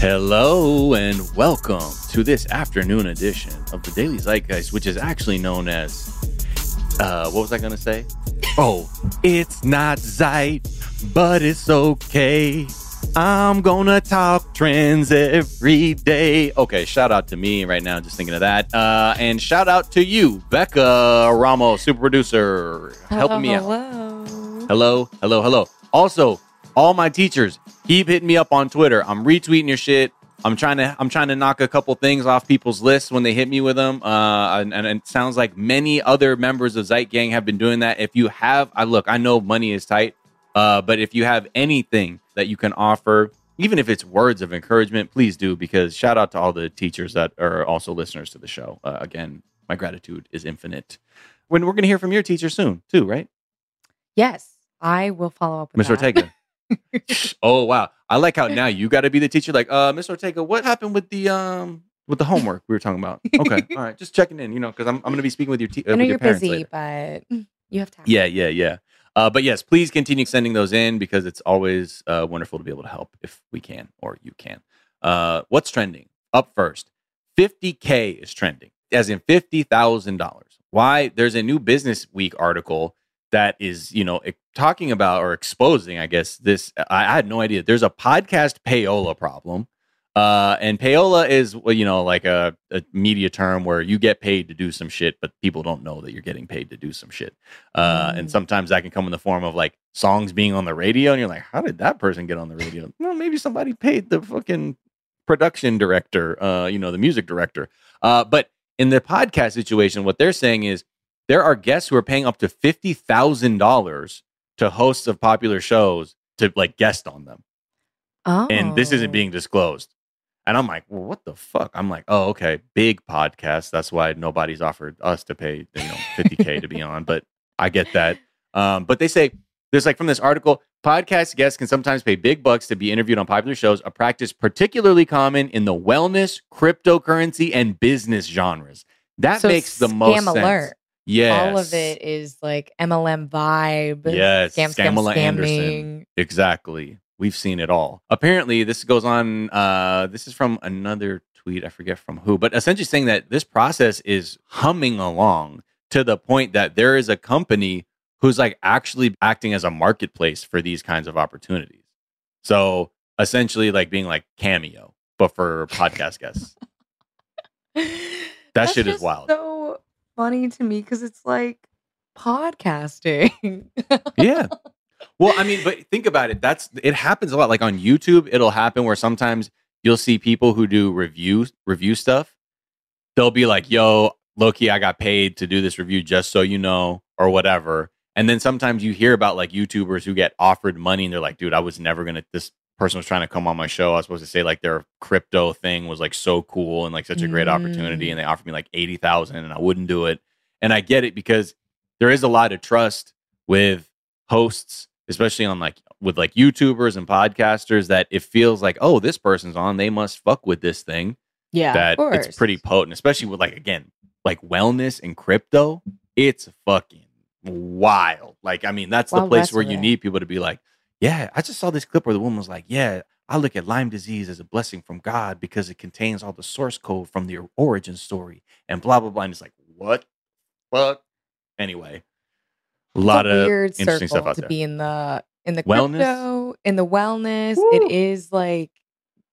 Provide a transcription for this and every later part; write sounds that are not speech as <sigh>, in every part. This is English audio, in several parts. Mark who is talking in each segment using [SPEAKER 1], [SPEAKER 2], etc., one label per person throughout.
[SPEAKER 1] Hello and welcome to this afternoon edition of the Daily Zeitgeist, which is actually known as uh, what was I gonna say? Oh, it's not Zeit, but it's okay. I'm gonna talk trends every day. Okay, shout out to me right now, just thinking of that. Uh, and shout out to you, Becca Ramos, super producer, helping me out.
[SPEAKER 2] Hello.
[SPEAKER 1] Hello, hello, hello. Also, all my teachers, keep hitting me up on Twitter. I'm retweeting your shit. I'm trying to I'm trying to knock a couple things off people's lists when they hit me with them. Uh, and, and it sounds like many other members of Zeit Gang have been doing that. If you have, I look, I know money is tight, uh, but if you have anything that you can offer, even if it's words of encouragement, please do. Because shout out to all the teachers that are also listeners to the show. Uh, again, my gratitude is infinite. When we're going to hear from your teacher soon, too, right?
[SPEAKER 2] Yes, I will follow up with
[SPEAKER 1] Mr. Ortega. <laughs> oh wow, I like how now you got to be the teacher. Like, uh, Mr. Ortega, what happened with the um with the homework we were talking about? Okay, <laughs> all right, just checking in, you know, because I'm I'm going to be speaking with your te- uh,
[SPEAKER 2] I know
[SPEAKER 1] your
[SPEAKER 2] you're busy,
[SPEAKER 1] later.
[SPEAKER 2] but you have time.
[SPEAKER 1] Yeah, yeah, yeah. Uh, but yes, please continue sending those in because it's always uh, wonderful to be able to help if we can or you can. Uh, what's trending? Up first, 50K is trending, as in $50,000. Why? There's a new Business Week article that is, you know, talking about or exposing, I guess, this. I, I had no idea. There's a podcast payola problem. Uh, and payola is, well, you know, like a, a media term where you get paid to do some shit, but people don't know that you're getting paid to do some shit. Uh, and
[SPEAKER 2] Mm.
[SPEAKER 1] sometimes that can come in the form of like songs being on the radio, and you're like, how did that person get on the radio? Well, maybe somebody paid the fucking production director, uh, you know, the music director. Uh, but in the podcast situation, what they're saying is there are guests who are paying up to fifty thousand dollars to hosts of popular shows to like guest on them,
[SPEAKER 2] Oh.
[SPEAKER 1] and this isn't being disclosed. And I'm like, well, what the fuck? I'm like, oh, okay, big podcast. That's why nobody's offered us to pay, you know, 50k to be on. But I get that. Um, but they say there's like from this article, podcast guests can sometimes pay big bucks to be interviewed on popular shows, a practice particularly common in the wellness, cryptocurrency, and business genres. That
[SPEAKER 2] So
[SPEAKER 1] makes the most
[SPEAKER 2] alert.
[SPEAKER 1] sense. Yes.
[SPEAKER 2] All of it is like MLM vibe.
[SPEAKER 1] Yes,
[SPEAKER 2] Scam, scam,
[SPEAKER 1] Scamala
[SPEAKER 2] scamming.
[SPEAKER 1] Anderson. Exactly. We've seen it all. Apparently, this goes on. Uh, this is from another tweet. I forget from who, but essentially saying that this process is humming along to the point that there is a company who's like actually acting as a marketplace for these kinds of opportunities. So essentially, like being like Cameo, but for podcast guests. <laughs>
[SPEAKER 2] That
[SPEAKER 1] shit is wild.
[SPEAKER 2] So funny to me because it's like podcasting.
[SPEAKER 1] yeah. <laughs> Well, I mean, but think about it. That's it happens a lot. Like on YouTube, it'll happen where sometimes you'll see people who do review review stuff. They'll be like, "Yo, Loki, I got paid to do this review, just so you know," or whatever. And then sometimes you hear about like YouTubers who get offered money, and they're like, "Dude, I was never gonna." This person was trying to come on my show. I was supposed to say like their crypto thing was like so cool and like such a great opportunity,
[SPEAKER 2] Mm.
[SPEAKER 1] and they offered me like eighty thousand, and I wouldn't do it. And I get it because there is a lot of trust with hosts especially on like with like YouTubers and podcasters that it feels like, oh, this person's on, they must fuck with this thing.
[SPEAKER 2] yeah,
[SPEAKER 1] that it's pretty potent, especially with like again, like wellness and crypto. It's fucking wild. Like, I mean, that's the place where you
[SPEAKER 2] it.
[SPEAKER 1] need people to be like, yeah, I just saw this clip where the woman was like, yeah, I look at Lyme disease as a blessing from God because it contains all the source code from the origin story and blah blah blah. And it's like, what? Fuck. Anyway, a lot of
[SPEAKER 2] weird
[SPEAKER 1] interesting stuff out
[SPEAKER 2] to
[SPEAKER 1] there.
[SPEAKER 2] be in the in the
[SPEAKER 1] Wellness?
[SPEAKER 2] crypto in the wellness.
[SPEAKER 1] Woo.
[SPEAKER 2] It is like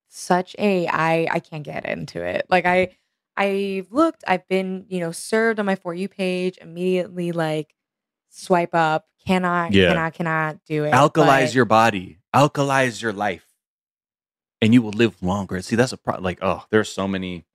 [SPEAKER 2] such a I I can't get into it. Like I I've looked, I've been you know served on my for you page immediately. Like swipe up, cannot
[SPEAKER 1] Yeah.
[SPEAKER 2] cannot cannot do it.
[SPEAKER 1] alkalize
[SPEAKER 2] but-
[SPEAKER 1] your body, alkalize your life, and you will live longer. See, that's a pro- like oh, there's so many,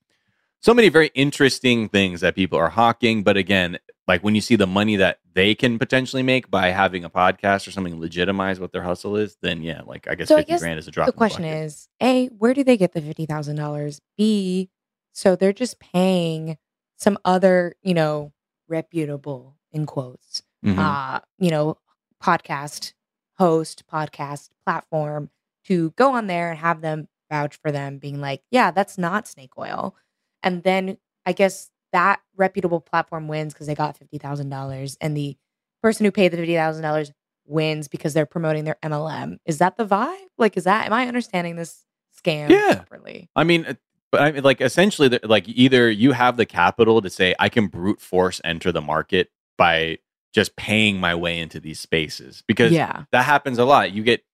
[SPEAKER 1] so many very interesting things that people are hawking. But again, like when you see the money that they can potentially make by having a podcast or something legitimize what their hustle is, then yeah, like I guess
[SPEAKER 2] So I
[SPEAKER 1] fifty
[SPEAKER 2] guess
[SPEAKER 1] grand is a drop.
[SPEAKER 2] the question
[SPEAKER 1] bucket.
[SPEAKER 2] is a where do they get the fifty thousand dollars b so they're just paying some other you know reputable in quotes
[SPEAKER 1] Mhm.
[SPEAKER 2] uh you know podcast host podcast platform to go on there and have them vouch for them being like yeah that's not snake oil and then i guess that reputable platform wins because they got $50000 and the person who paid the $50000 wins because they're promoting their mlm is that the vibe like is that am i understanding this scam
[SPEAKER 1] Yeah.
[SPEAKER 2] properly.
[SPEAKER 1] I mean, uh, but I mean, like essentially, like either you have the capital to say I can brute force enter the market by just paying my way into these spaces because
[SPEAKER 2] yeah.
[SPEAKER 1] that happens a lot. You get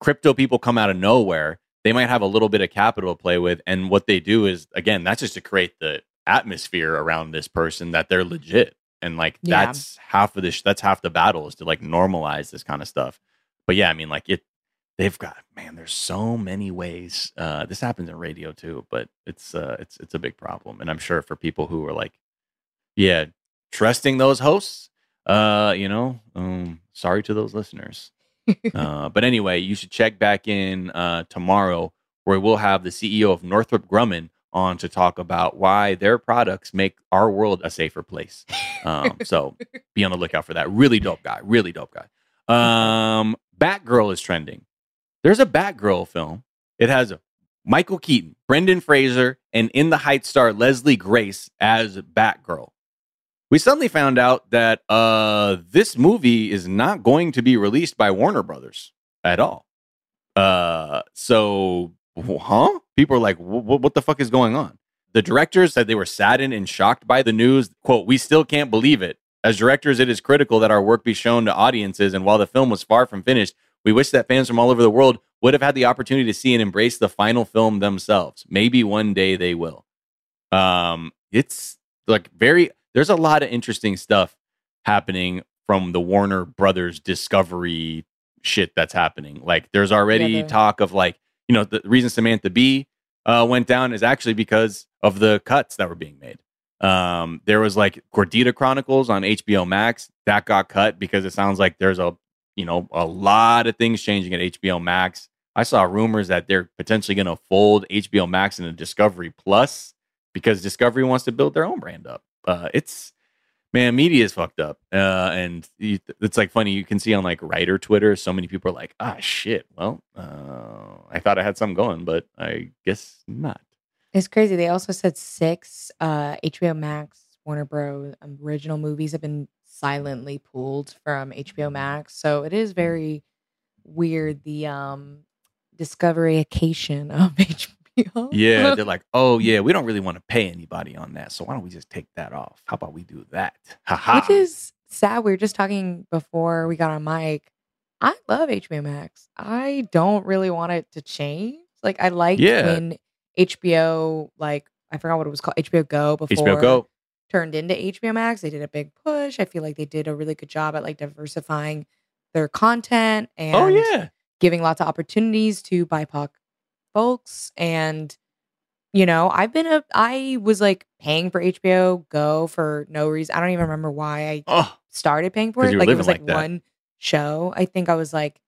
[SPEAKER 1] crypto people come out of nowhere. They might have a little bit of capital to play with, and what they do is again, that's just to create the atmosphere around this person that they're legit, and like
[SPEAKER 2] Yeah.
[SPEAKER 1] that's half of this. That's half the battle is to like normalize this kind of stuff. But yeah, I mean, like it. They've got man. There's so many ways. Uh, this happens in radio too, but it's uh, it's it's a big problem, and I'm sure for people who are like, yeah, trusting those hosts. Uh, you know, um, sorry to those listeners. uh, but anyway, you should check back in uh, tomorrow where we'll have the CEO of Northrop Grumman on to talk about why their products make our world a safer place. Um, <laughs> so be on the lookout for that. Really dope guy. Really dope guy. Um, Batgirl is trending. There's a Batgirl film. It has Michael Keaton, Brendan Fraser, and In the Heights star Leslie Grace as Batgirl. We suddenly found out that uh, this movie is not going to be released by Warner Brothers at all. Uh, so, huh? People are like, "Wh- what the fuck is going on? The directors said they were saddened and shocked by the news. Quote, we still can't believe it. As directors, it is critical that our work be shown to audiences. And while the film was far from finished, we wish that fans from all over the world would have had the opportunity to see and embrace the final film themselves. Maybe one day they will. Um, it's like very, there's a lot of interesting stuff happening from the Warner Brothers Discovery shit that's happening. Like, there's already
[SPEAKER 2] Yeah,
[SPEAKER 1] talk of like, you know, the reason Samantha Bee uh, went down is actually because of the cuts that were being made. Um, there was like Gordita Chronicles on HBO Max that got cut because it sounds like there's a you know a lot of things changing at HBO Max. I saw rumors that they're potentially going to fold HBO Max into Discovery Plus because Discovery wants to build their own brand up. Uh, it's man, media is fucked up, uh, and you, it's like funny. You can see on like writer Twitter, so many people are like, "Ah, shit. Well, uh, I thought I had something going, but I guess not."
[SPEAKER 2] It's crazy. They also said six uh, HBO Max, Warner Bros. original movies have been silently pulled from HBO Max. So it is very weird the um discoveryification <laughs> of HBO. <laughs>
[SPEAKER 1] Yeah, they're like, oh yeah, we don't really want to pay anybody on that, so why don't we just take that off? How about we do that? Ha ha.
[SPEAKER 2] Which is sad. We were just talking before we got on mic. I love HBO Max. I don't really want it to change. Like I liked
[SPEAKER 1] Yeah.
[SPEAKER 2] when HBO, like I forgot what it was called, HBO Go before
[SPEAKER 1] HBO Go.
[SPEAKER 2] turned into HBO Max. They did a big push. I feel like they did a really good job at like diversifying their content oh, and
[SPEAKER 1] Oh yeah,
[SPEAKER 2] giving lots of opportunities to BIPOC folks. And you know, I've been a I was like paying for HBO Go for no reason. I don't even remember why I
[SPEAKER 1] oh
[SPEAKER 2] started paying for it. Like it was like,
[SPEAKER 1] like
[SPEAKER 2] one show. I think I was like,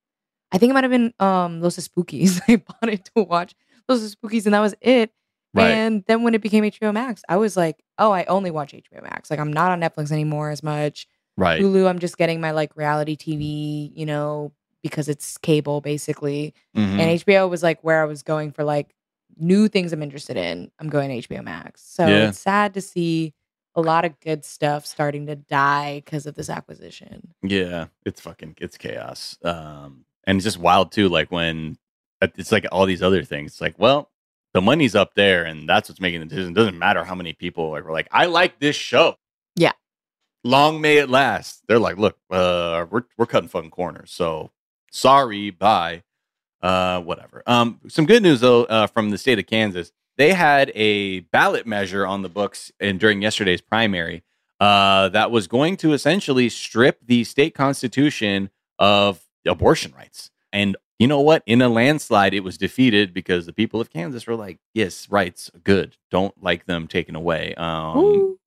[SPEAKER 2] I think it might have been um Los Espookys. <laughs> I bought it to watch Los Espookys, and that was it.
[SPEAKER 1] right.
[SPEAKER 2] And then when it became HBO Max, I was like, oh, I only watch HBO Max. Like I'm not on Netflix anymore as much.
[SPEAKER 1] right.
[SPEAKER 2] Hulu, I'm just getting my like reality TV, you know, because it's cable basically.
[SPEAKER 1] Mhm.
[SPEAKER 2] And HBO was like where I was going for like new things I'm interested in. I'm going to HBO Max. So
[SPEAKER 1] Yeah.
[SPEAKER 2] it's sad to see a lot of good stuff starting to die because of this acquisition.
[SPEAKER 1] Yeah, it's fucking it's chaos. Um, and it's just wild too. Like when it's like all these other things. It's like, well, the money's up there, and that's what's making the decision. It doesn't matter how many people are like, I like this show.
[SPEAKER 2] Yeah.
[SPEAKER 1] Long may it last. They're like, look, uh, we're we're cutting fucking corners. So sorry, bye. Uh, whatever. Um, some good news though uh, from the state of Kansas. They had a ballot measure on the books and during yesterday's primary uh, that was going to essentially strip the state constitution of abortion rights. And you know what? In a landslide, it was defeated because the people of Kansas were like, "Yes, rights, are good. Don't like them taken away." Um,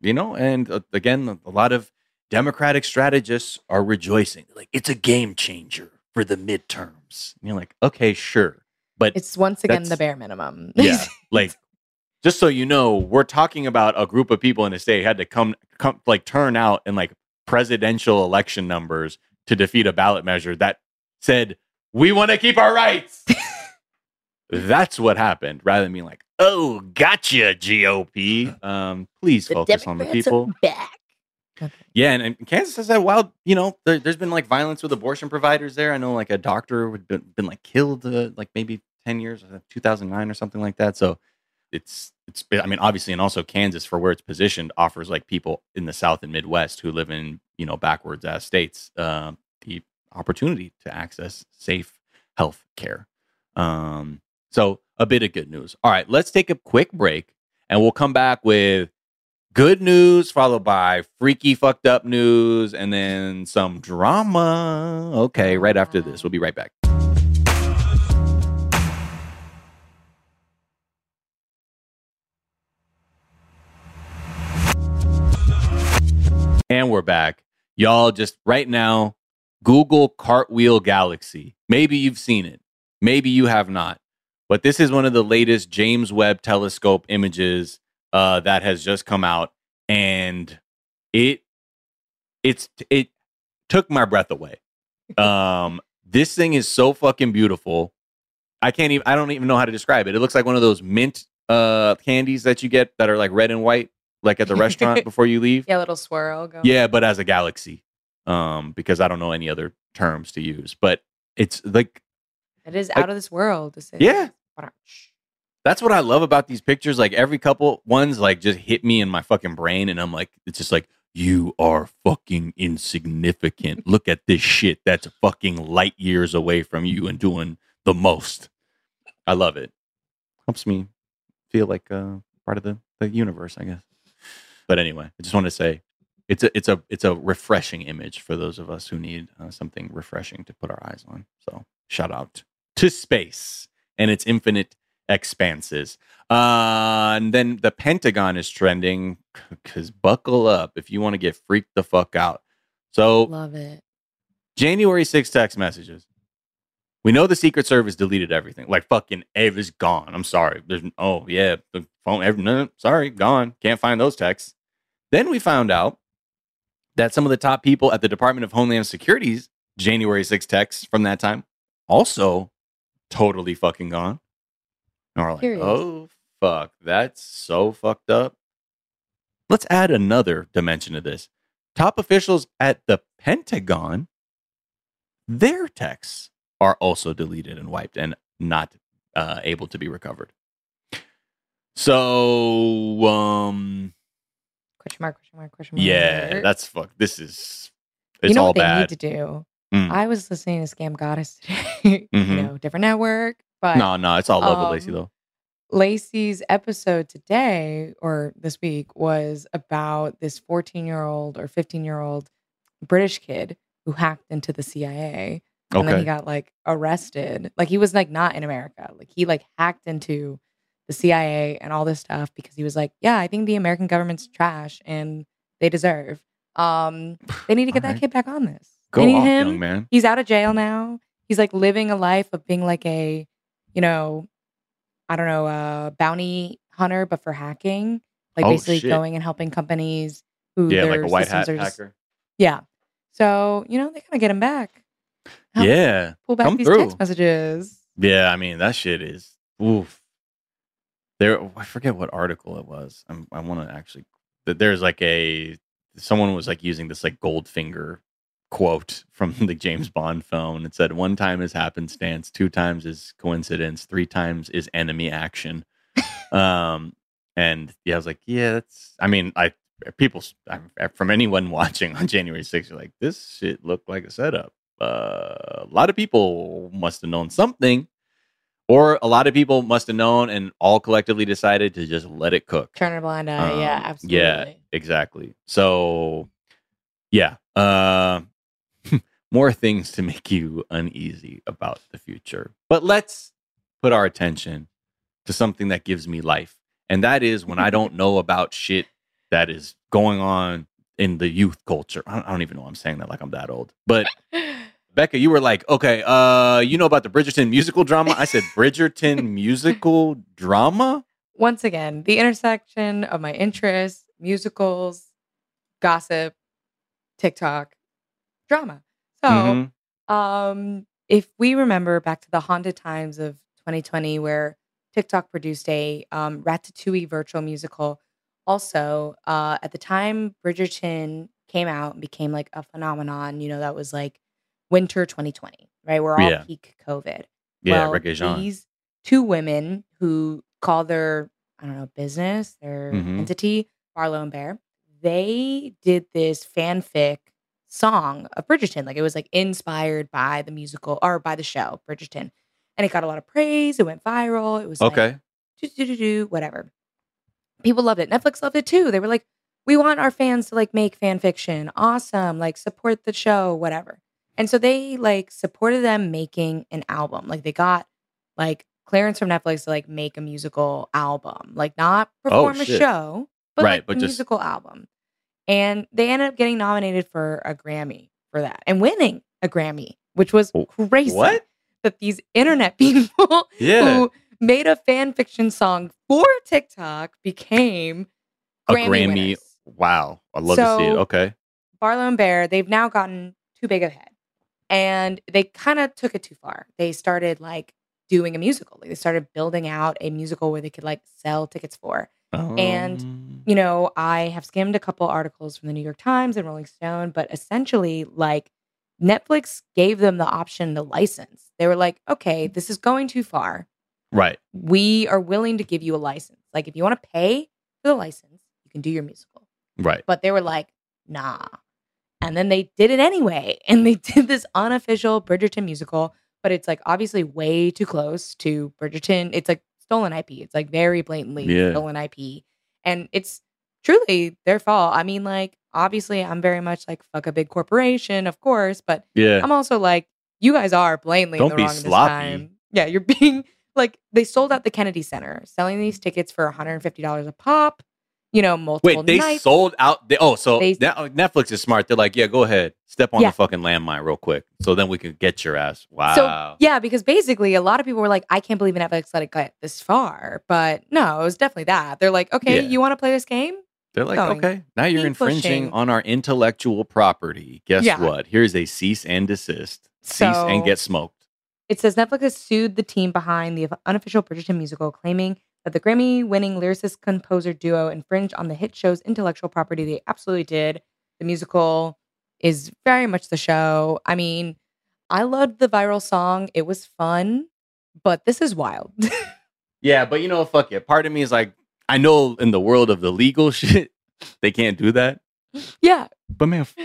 [SPEAKER 1] you know, and uh, again, a lot of Democratic strategists are rejoicing, like it's a game changer for the midterms. And you're like, okay, sure, but
[SPEAKER 2] It's once again the bare minimum. <laughs>
[SPEAKER 1] yeah, <laughs> like just so you know, we're talking about a group of people in a state had to come, come like turn out in like presidential election numbers to defeat a ballot measure that said we want to keep our rights. <laughs> That's what happened, rather than being like, "Oh, gotcha, GOP." Um, please
[SPEAKER 2] The
[SPEAKER 1] focus on the
[SPEAKER 2] Democrats
[SPEAKER 1] people.
[SPEAKER 2] back. Okay.
[SPEAKER 1] Yeah, and, and Kansas has had wild, you know, there, there's been like violence with abortion providers there. I know like a doctor would been, been like killed uh, like maybe 10 years, uh, 2009 or something like that. So it's it's I mean obviously and also Kansas for where it's positioned offers like people in the South and Midwest who live in you know backwards ass states uh, the opportunity to access safe health care. Um, so a bit of good news. All right, let's take a quick break and we'll come back with good news followed by freaky fucked up news and then some drama. Okay, right after this. We'll be right back. And we're back. Y'all just right now, Google Cartwheel Galaxy. Maybe you've seen it. Maybe you have not. But this is one of the latest James Webb Telescope images uh, that has just come out, and it it's it took my breath away. Um, this thing is so fucking beautiful. I can't even. I don't even know how to describe it. It looks like one of those mint uh candies that you get that are like red and white, like at the restaurant <laughs> before you leave.
[SPEAKER 2] Yeah, little swirl going.
[SPEAKER 1] Yeah, but as a galaxy, um, because I don't know any other terms to use. But it's like
[SPEAKER 2] It is
[SPEAKER 1] Like-
[SPEAKER 2] out of this world. This is
[SPEAKER 1] Yeah. That's what I love about these pictures. Like every couple ones, like just hit me in my fucking brain, and I'm like, it's just like you are fucking insignificant. Look at this shit that's fucking light years away from you and doing the most. I love it. Helps me feel like uh, part of the the universe, I guess. But anyway, I just want to say it's a it's a it's a refreshing image for those of us who need uh, something refreshing to put our eyes on. So shout out to space and its infinite expanses. Uh, and then the Pentagon is trending because buckle up if you want to get freaked the fuck out. So
[SPEAKER 2] Love it.
[SPEAKER 1] January 6 text messages. We know the Secret Service deleted everything. Like fucking Ev is gone. I'm sorry. There's oh yeah, the phone. Ev, no, sorry, gone. Can't find those texts. Then we found out that some of the top people at the Department of Homeland Security's January 6 texts from that time also totally fucking gone. And we're like,
[SPEAKER 2] Curious.
[SPEAKER 1] oh fuck, that's so fucked up. Let's add another dimension to this. Top officials at the Pentagon, their texts are also deleted and wiped and not uh, able to be recovered. So, um,
[SPEAKER 2] Question mark, question mark, question mark.
[SPEAKER 1] yeah, that's fuck. This is it's
[SPEAKER 2] you know
[SPEAKER 1] all
[SPEAKER 2] what they
[SPEAKER 1] bad.
[SPEAKER 2] need to do?
[SPEAKER 1] Mm.
[SPEAKER 2] I was listening to Scam Goddess <laughs> today.
[SPEAKER 1] Mhm.
[SPEAKER 2] you know, different network, but
[SPEAKER 1] no, no, it's all love with Laci
[SPEAKER 2] um,
[SPEAKER 1] though.
[SPEAKER 2] Laci's episode today or this week was about this 14 year old or 15 year old British kid who hacked into the CIA and then he got like arrested. Like he was like not in America. Like he like hacked into the CIA and all this stuff because he was like, yeah, I think the American government's trash and they deserve. Um, <sighs> they need to get that
[SPEAKER 1] Alright.
[SPEAKER 2] kid back on this.
[SPEAKER 1] go off,
[SPEAKER 2] him.
[SPEAKER 1] young man.
[SPEAKER 2] He's out of jail now. He's like living a life of being like a, you know, I don't know, a bounty hunter, but for hacking. Like
[SPEAKER 1] Oh,
[SPEAKER 2] basically
[SPEAKER 1] shit.
[SPEAKER 2] going and helping companies who
[SPEAKER 1] Yeah,
[SPEAKER 2] their
[SPEAKER 1] like a white
[SPEAKER 2] systems
[SPEAKER 1] hat
[SPEAKER 2] are just-
[SPEAKER 1] hacker.
[SPEAKER 2] yeah. So you know they kind of get him back. Help
[SPEAKER 1] Yeah,
[SPEAKER 2] pull back
[SPEAKER 1] come
[SPEAKER 2] these
[SPEAKER 1] through.
[SPEAKER 2] text messages.
[SPEAKER 1] yeah. I mean, that shit is oof. There, oh, I forget what article it was. I'm, I want to actually. that There's like a someone was like using this like Goldfinger quote from <laughs> the James Bond film. It said, "One time is happenstance, two times is coincidence, three times is enemy action." <laughs> um, and yeah, I was like, "Yeah, that's." I mean, I people I, from anyone <laughs> watching on January 6th, you're like, "This shit looked like a setup." Uh, a lot of people must have known something, or a lot of people must have known and all collectively decided to just let it cook.
[SPEAKER 2] Turn a blind eye. yeah,
[SPEAKER 1] Um,
[SPEAKER 2] absolutely.
[SPEAKER 1] Yeah, exactly. So, yeah, uh, more things to make you uneasy about the future. But let's put our attention to something that gives me life, and that is when I don't know about shit that is going on in the youth culture. I don't, I don't even know why I'm saying that like I'm that old, but. <laughs> Becca, you were like, okay, uh, you know about the Bridgerton musical drama? I said Bridgerton <laughs> musical drama?
[SPEAKER 2] Once again, the intersection of my interests, musicals, gossip, TikTok, drama. So
[SPEAKER 1] Mhm.
[SPEAKER 2] Um, if we remember back to the haunted times of 2020, where TikTok produced a um, Ratatouille virtual musical, also uh, at the time Bridgerton came out and became like a phenomenon. You know, that was like winter 2020, right? We're all
[SPEAKER 1] Yeah.
[SPEAKER 2] peak COVID.
[SPEAKER 1] Yeah,
[SPEAKER 2] well, these two women who call their I don't know business their
[SPEAKER 1] Mhm.
[SPEAKER 2] entity Barlow and Bear. They did this fanfic song of Bridgerton. Like it was like inspired by the musical or by the show Bridgerton, and it got a lot of praise. It went viral. It was
[SPEAKER 1] Okay.
[SPEAKER 2] do, do, do, do, whatever. People loved it. Netflix loved it too. They were like, we want our fans to like make fan fiction. Awesome. Like support the show, whatever. And so they like supported them making an album. Like they got like clearance from Netflix to like make a musical album. Like not oh, perform a
[SPEAKER 1] Oh, shit.
[SPEAKER 2] show, but
[SPEAKER 1] Right,
[SPEAKER 2] like
[SPEAKER 1] but
[SPEAKER 2] a
[SPEAKER 1] just-
[SPEAKER 2] musical album. And they ended up getting nominated for a Grammy for that and winning a Grammy, which was
[SPEAKER 1] Oh,
[SPEAKER 2] crazy.
[SPEAKER 1] What?
[SPEAKER 2] That these internet <laughs> people
[SPEAKER 1] Yeah.
[SPEAKER 2] who made a fan fiction song for TikTok became
[SPEAKER 1] A
[SPEAKER 2] Grammy,
[SPEAKER 1] Grammy.
[SPEAKER 2] winners.
[SPEAKER 1] Wow. I'd love to see it. Okay.
[SPEAKER 2] Barlow and Bear, they've now gotten too big of a head. And they kind of took it too far. They started like doing a musical. Like they started building out a musical where they could like sell tickets for. And,
[SPEAKER 1] Um,
[SPEAKER 2] You know, I have skimmed a couple articles from the New York Times and Rolling Stone, but essentially, like Netflix gave them the option to license. They were like, okay, this is going too far.
[SPEAKER 1] right.
[SPEAKER 2] we are willing to give you a license. Like if you want to pay for the license, you can do your musical.
[SPEAKER 1] Right.
[SPEAKER 2] But they were like, nah. And then they did it anyway. <laughs> And they did this unofficial Bridgerton musical, but it's like obviously way too close to Bridgerton. It's like stolen IP. It's like very blatantly
[SPEAKER 1] Yeah.
[SPEAKER 2] stolen IP. And it's truly their fault. I mean, like, obviously I'm very much like fuck a big corporation, of course, but
[SPEAKER 1] Yeah.
[SPEAKER 2] I'm also like, you guys are blatantly
[SPEAKER 1] Don't
[SPEAKER 2] the
[SPEAKER 1] be
[SPEAKER 2] wrong this
[SPEAKER 1] sloppy.
[SPEAKER 2] time. Yeah, you're <laughs> being like they sold out the Kennedy Center, selling these tickets for 150 dollars a pop. You know, multiple
[SPEAKER 1] Wait, they
[SPEAKER 2] nights.
[SPEAKER 1] sold out. They, oh, so
[SPEAKER 2] They-
[SPEAKER 1] now oh, Netflix is smart. They're like, yeah, go ahead, step on
[SPEAKER 2] Yeah.
[SPEAKER 1] the fucking landmine real quick, so then we can get your ass. Wow.
[SPEAKER 2] So yeah, because basically a lot of people were like, I can't believe Netflix let it get this far. But no, it was definitely that. They're like, okay,
[SPEAKER 1] Yeah.
[SPEAKER 2] you want to play this game?
[SPEAKER 1] They're like,
[SPEAKER 2] going.
[SPEAKER 1] okay, now you're
[SPEAKER 2] Keep
[SPEAKER 1] infringing
[SPEAKER 2] pushing.
[SPEAKER 1] on our intellectual property. Guess
[SPEAKER 2] Yeah.
[SPEAKER 1] what? Here's a cease and desist. Cease and get smoked.
[SPEAKER 2] It says Netflix has sued the team behind the unofficial Bridgerton musical, claiming that the Grammy winning lyricist composer duo infringed on the hit show's intellectual property. They absolutely did. The musical is very much the show. I mean, I loved the viral song, it was fun, but this is wild. <laughs>
[SPEAKER 1] Yeah, but you know, fuck it. Part of me is like, I know in the world of the legal <laughs> shit, they can't do that.
[SPEAKER 2] yeah.
[SPEAKER 1] But man, f-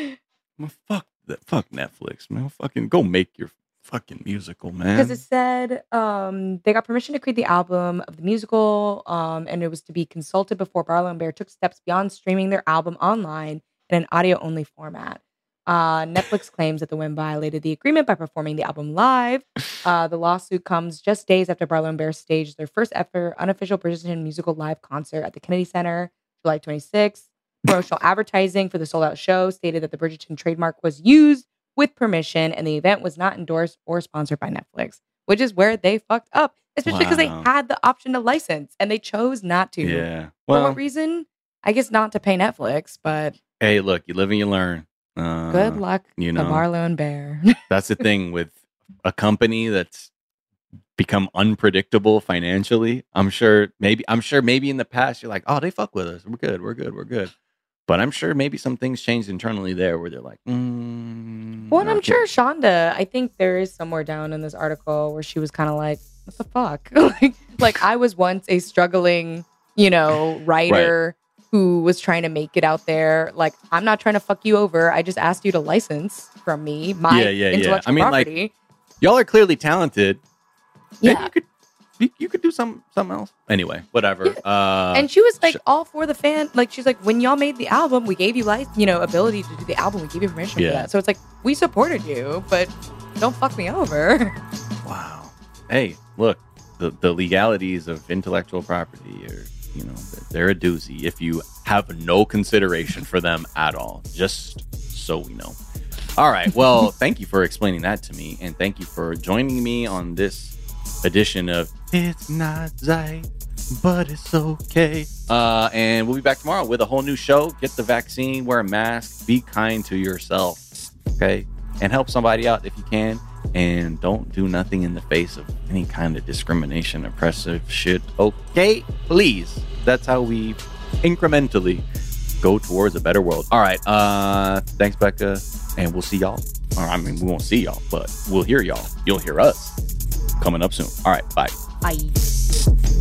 [SPEAKER 1] man, fuck that. Fuck Netflix, man. Fucking go make your fucking musical, man.
[SPEAKER 2] because it said um, they got permission to create the album of the musical, um, and it was to be consulted before Barlow and Bear took steps beyond streaming their album online in an audio-only format. Uh, Netflix claims that the women violated the agreement by performing the album live. Uh, the lawsuit comes just days after Barlow and Bear staged their first ever unofficial Bridgerton musical live concert at the Kennedy Center, July 26th. Promotional advertising for the sold-out show stated that the Bridgerton trademark was used with permission, and the event was not endorsed or sponsored by Netflix, which is where they fucked up, especially because they had the option to license and they chose not to.
[SPEAKER 1] yeah. Well, For
[SPEAKER 2] what reason? I guess not to pay Netflix, but
[SPEAKER 1] hey, look, you live and you learn. Uh,
[SPEAKER 2] good luck
[SPEAKER 1] You know,
[SPEAKER 2] Barlow and Bear.
[SPEAKER 1] that's the thing <laughs> with a company that's become unpredictable financially. I'm sure maybe I'm sure maybe in the past you're like, oh, they fuck with us. We're good. We're good. We're good. But I'm sure maybe some things changed internally there where they're like, mm,
[SPEAKER 2] well, and I'm sure Shonda, I think there is somewhere down in this article where she was kind of like, what the fuck? <laughs> like, like I was once a struggling, you know, <laughs> writer who was trying to make it out there. Like, I'm not trying to fuck you over. I just asked you to license from me my
[SPEAKER 1] Yeah, yeah, yeah.
[SPEAKER 2] intellectual
[SPEAKER 1] I mean, like,
[SPEAKER 2] property.
[SPEAKER 1] y'all are clearly talented.
[SPEAKER 2] Yeah.
[SPEAKER 1] you could you, could do some something else. Anyway, whatever. Uh,
[SPEAKER 2] and she was like
[SPEAKER 1] sh-
[SPEAKER 2] all for the fan. Like she's like, when y'all made the album, we gave you like you know ability to do the album. We gave you permission
[SPEAKER 1] Yeah.
[SPEAKER 2] for that. So it's like we supported you, but don't fuck me over. <laughs>
[SPEAKER 1] Wow. Hey, look, the, the legalities of intellectual property are, you know, they're a doozy if you have no consideration for them at all, just so we know. All right. Well, <laughs> thank you for explaining that to me. And thank you for joining me on this edition of It's Not Zeit, but it's okay. Uh, and we'll be back tomorrow with a whole new show. Get the vaccine, wear a mask, be kind to yourself. Okay. And help somebody out if you can and don't do nothing in the face of any kind of discrimination, oppressive shit. Okay, please. That's how we incrementally go towards a better world. All right. Uh, thanks, Becca, and we'll see y'all. Or I mean, we won't see y'all, but we'll hear y'all. You'll hear us coming up soon. All right, bye.
[SPEAKER 2] Bye.